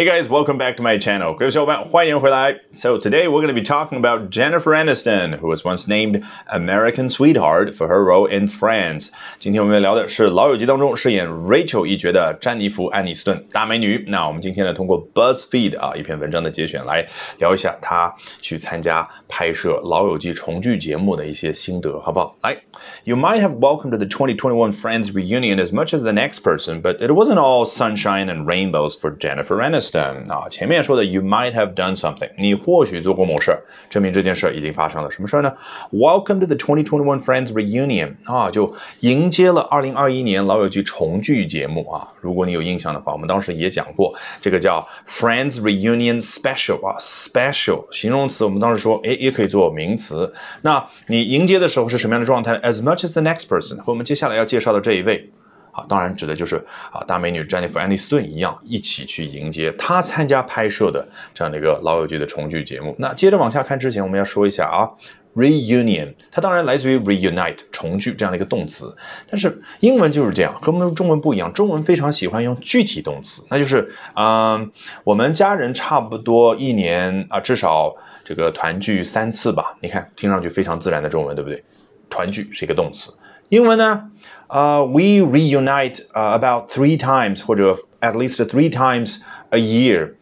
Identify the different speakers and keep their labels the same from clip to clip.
Speaker 1: Hey guys, welcome back to my channel. 各位小伙伴，欢迎回来。So today we're going to be talking about Jennifer Aniston, who was once named American Sweetheart for her role in Friends. 今天我们要聊的是《老友记》当中饰演 Rachel 一角的詹妮弗·安妮斯顿，大美女。那我们今天呢，通过 BuzzFeed 啊一篇文章的节选来聊一下她去参加拍摄《老友记》重聚节目的一些心得，好不好？来，You might have welcomed the 2021 Friends reunion as much as the next person, but it wasn't all sunshine and rainbows for Jennifer Aniston 啊。前面说的 You might have done something，你或许做过某事，证明这件事已经发生了。什么事呢？Welcome to the 2021 Friends reunion 啊，就迎接了2021年老友记重聚节目啊。如果你有印象的话，我们当时也讲过，这个叫 Friends reunion special 啊，special 形容词，我们当时说，哎，也可以做名词。那你迎接的时候是什么样的状态？As much as the next person，和我们接下来要介绍的这一位。啊，当然指的就是啊，大美女詹妮弗·安妮斯顿一样，一起去迎接她参加拍摄的这样的一个老友记的重聚节目。那接着往下看之前，我们要说一下啊，reunion，它当然来自于 reunite，重聚这样的一个动词，但是英文就是这样，和我们中文不一样，中文非常喜欢用具体动词，那就是嗯，我们家人差不多一年啊，至少这个团聚三次吧。你看，听上去非常自然的中文，对不对？团聚是一个动词，英文呢？呃、uh,，we reunite 呃、uh, about three times 或者 at least three times a year，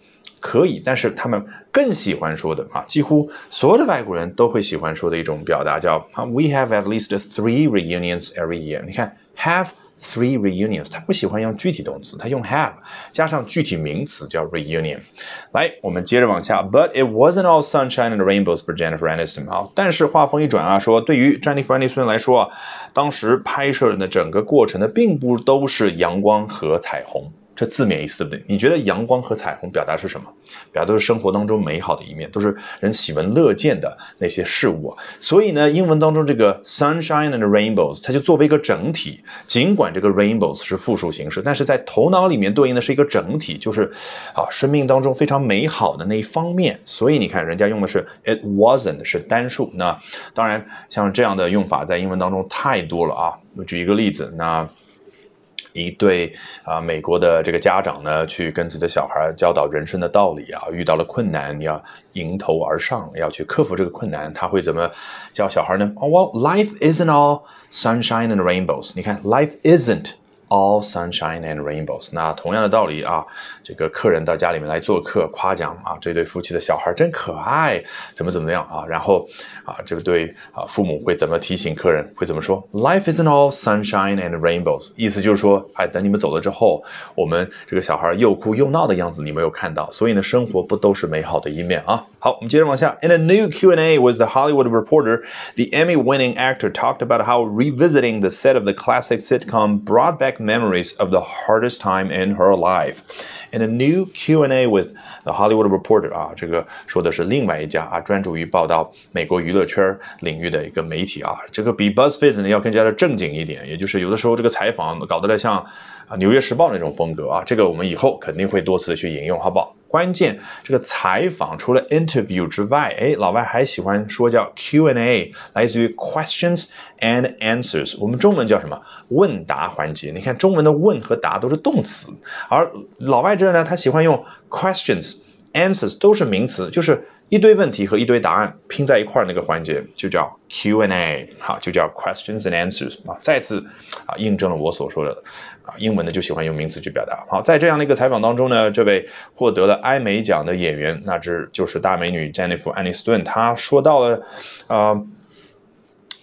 Speaker 1: 可以，但是他们更喜欢说的啊，几乎所有的外国人都会喜欢说的一种表达叫啊，we have at least three reunions every year。你看 have。 Three reunions，他不喜欢用具体动词，他用 have 加上具体名词叫 reunion。来，我们接着往下。But it wasn't all sunshine and rainbows for Jennifer Aniston 啊。但是话锋一转啊，说对于 Jennifer Aniston 来说啊，当时拍摄的整个过程呢，并不都是阳光和彩虹。这字面意思对不对？你觉得阳光和彩虹表达是什么？表达是生活当中美好的一面，都是人喜闻乐见的那些事物。所以呢，英文当中这个 sunshine and rainbows，它就作为一个整体。尽管这个 rainbows 是复数形式，但是在头脑里面对应的是一个整体，就是啊，生命当中非常美好的那一方面。所以你看，人家用的是 it wasn't 是单数。那当然，像这样的用法在英文当中太多了啊。我举一个例子，那。一对啊，美国的这个家长呢，去跟自己的小孩教导人生的道理啊，遇到了困难，你要迎头而上，要去克服这个困难，他会怎么教小孩呢？Well, life isn't all sunshine and rainbows。你看，life isn't。All sunshine and rainbows。那同样的道理啊，这个客人到家里面来做客，夸奖啊，这对夫妻的小孩真可爱，怎么怎么样啊？然后啊，这个对啊父母会怎么提醒客人？会怎么说？Life isn't all sunshine and rainbows。意思就是说，哎，等你们走了之后，我们这个小孩又哭又闹的样子你没有看到，所以呢，生活不都是美好的一面啊？好，我们接着往下。In a new Q&A with the Hollywood Reporter, the Emmy-winning actor talked about how revisiting the set of the classic sitcom brought back memories of the hardest time in her life. In a new Q&A with the Hollywood Reporter 啊，这个说的是另外一家啊，专注于报道美国娱乐圈领域的一个媒体啊，这个比 BuzzFeed 呢要更加的正经一点，也就是有的时候这个采访搞得来像啊《纽约时报》那种风格啊，这个我们以后肯定会多次的去引用，好不好？关键这个采访除了 interview 之外，哎，老外还喜欢说叫 Q&A，来自于 questions and answers。我们中文叫什么？问答环节。你看中文的问和答都是动词，而老外这呢，他喜欢用 questions、answers 都是名词，就是一堆问题和一堆答案拼在一块儿那个环节就叫 Q&A，好，就叫 questions and answers 啊。再次啊，印证了我所说的啊，英文呢就喜欢用名词去表达。好，在这样的一个采访当中呢，这位获得了艾美奖的演员，那只就是大美女詹妮弗·安妮斯顿，她说到了啊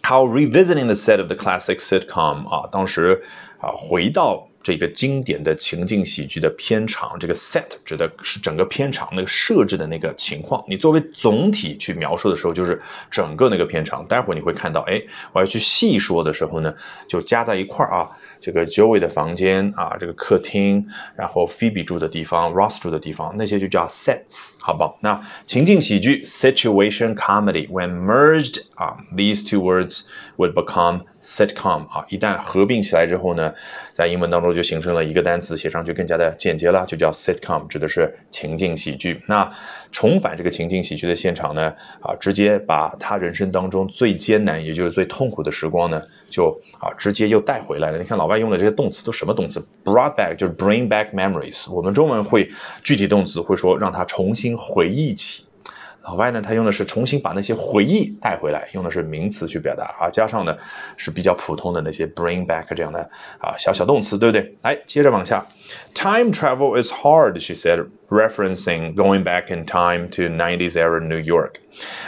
Speaker 1: ，how revisiting the set of the classic sitcom 啊，当时啊回到。这个经典的情境喜剧的片场，这个 set 指的是整个片场那个设置的那个情况。你作为总体去描述的时候，就是整个那个片场。待会儿你会看到，哎，我要去细说的时候呢，就加在一块儿啊。这个 Joey 的房间啊，这个客厅，然后 Phoebe 住的地方，Ross 住的地方，那些就叫 sets，好不好？那情境喜剧 situation comedy，when merged 啊，these two words would become sitcom 啊，一旦合并起来之后呢，在英文当中就形成了一个单词，写上去更加的简洁了，就叫 sitcom，指的是情境喜剧。那重返这个情境喜剧的现场呢，啊，直接把他人生当中最艰难，也就是最痛苦的时光呢，就啊，直接又带回来了。你看老外。外用的这些动词都什么动词？brought back 就是 bring back memories。我们中文会具体动词会说让他重新回忆起。老外呢，他用的是重新把那些回忆带回来，用的是名词去表达啊，加上呢是比较普通的那些 bring back 这样的啊小小动词，对不对？来，接着往下，Time travel is hard, she said, referencing going back in time to 90s era New York.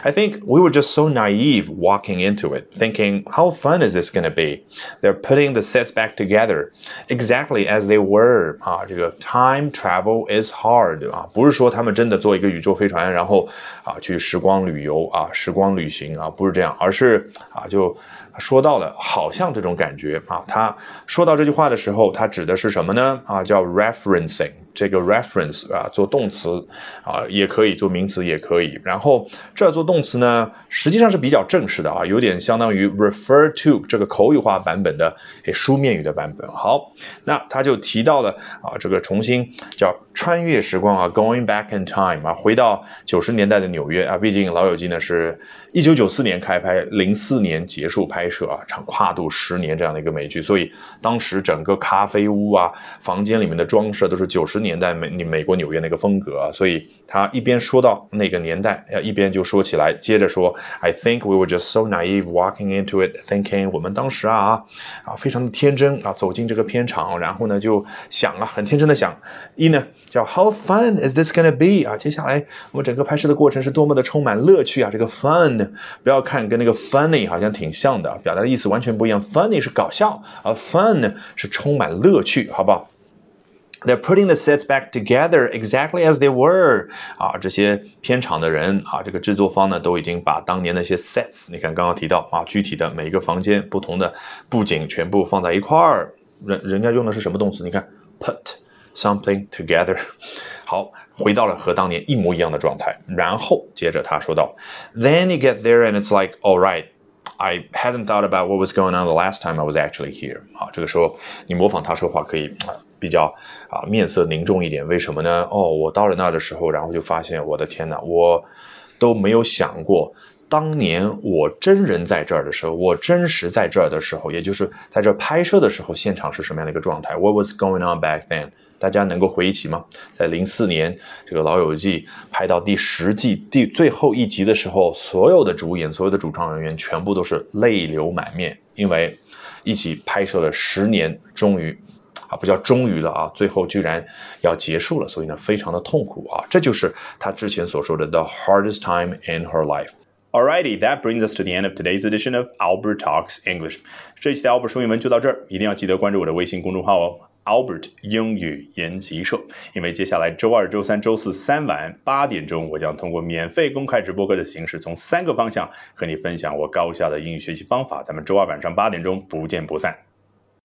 Speaker 1: I think we were just so naive walking into it, thinking, how fun is this going to be? They're putting the sets back together exactly as they were. 啊，这个 time travel is hard 啊，不是说他们真的坐一个宇宙飞船，然后 啊去时光旅游啊，时光旅行啊，不是这样，而是啊就。说到了，好像这种感觉啊。他说到这句话的时候，他指的是什么呢？啊，叫 referencing。这个 reference 啊，做动词啊也可以，做名词也可以。然后这做动词呢，实际上是比较正式的啊，有点相当于 refer to 这个口语化版本的诶书面语的版本。好，那他就提到了啊，这个重新叫穿越时光啊，going back in time 啊，回到九十年代的纽纽约啊。毕竟《老友记》呢是一九九四年开拍，零四年结束拍摄啊，长跨度十年这样的一个美剧，所以当时整个咖啡屋啊，房间里面的装饰都是九十年。代美你美国纽约那个风格啊，所以他一边说到那个年代，要，一边就说起来，接着说，I think we were just so naive walking into it, thinking 我们当时啊啊非常的天真啊，走进这个片场，然后呢就想啊，很天真的想，一呢叫 How fun is this gonna be 啊？接下来我们整个拍摄的过程是多么的充满乐趣啊！这个 fun 不要看跟那个 funny 好像挺像的，表达的意思完全不一样。funny 是搞笑，而 fun 呢是充满乐趣，好不好？They're putting the sets back together exactly as they were 啊，这些片场的人啊，这个制作方呢，都已经把当年那些 sets，你看刚刚提到啊，具体的每一个房间不同的布景全部放在一块儿。人人家用的是什么动词？你看，put something together。好，回到了和当年一模一样的状态。然后接着他说道，Then you get there and it's like, all right。I hadn't thought about what was going on the last time I was actually here。啊，这个时候你模仿他说话可以，比较啊面色凝重一点。为什么呢？哦，我到了那儿的时候，然后就发现，我的天哪，我都没有想过，当年我真人在这儿的时候，我真实在这儿的时候，也就是在这拍摄的时候，现场是什么样的一个状态？What was going on back then？大家能够回忆起吗？在零四年这个《老友记》拍到第十季第最后一集的时候，所有的主演、所有的主创人员全部都是泪流满面，因为一起拍摄了十年，终于啊，不叫终于了啊，最后居然要结束了，所以呢，非常的痛苦啊，这就是他之前所说的 the hardest time in her life。Alrighty, that brings us to the end of today's edition of Albert Talks English。这一期的 Albert 说英文就到这儿，一定要记得关注我的微信公众号哦。Albert 英语研习社，因为接下来周二、周三、周四三晚八点钟，我将通过免费公开直播课的形式，从三个方向和你分享我高效的英语学习方法。咱们周二晚上八点钟不见不散。